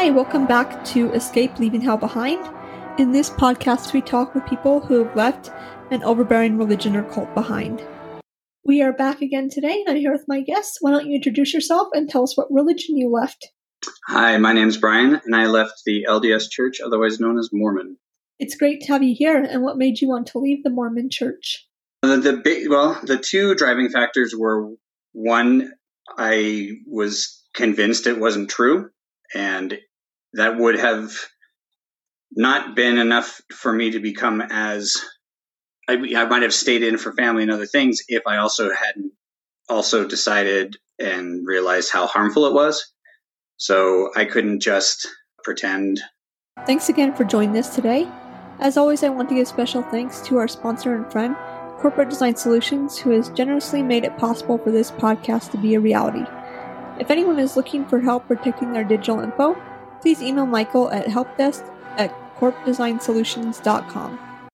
Hi, welcome back to Escape Leaving Hell Behind. In this podcast, we talk with people who have left an overbearing religion or cult behind. We are back again today, and I'm here with my guests. Why don't you introduce yourself and tell us what religion you left? Hi, my name's Brian, and I left the LDS Church, otherwise known as Mormon. It's great to have you here. And what made you want to leave the Mormon Church? The, the big, well, the two driving factors were one, I was convinced it wasn't true, and that would have not been enough for me to become as I, I might have stayed in for family and other things if I also hadn't also decided and realized how harmful it was. So I couldn't just pretend. Thanks again for joining us today. As always, I want to give special thanks to our sponsor and friend, Corporate Design Solutions, who has generously made it possible for this podcast to be a reality. If anyone is looking for help protecting their digital info, please email Michael at helpdesk at corpdesignsolutions.com.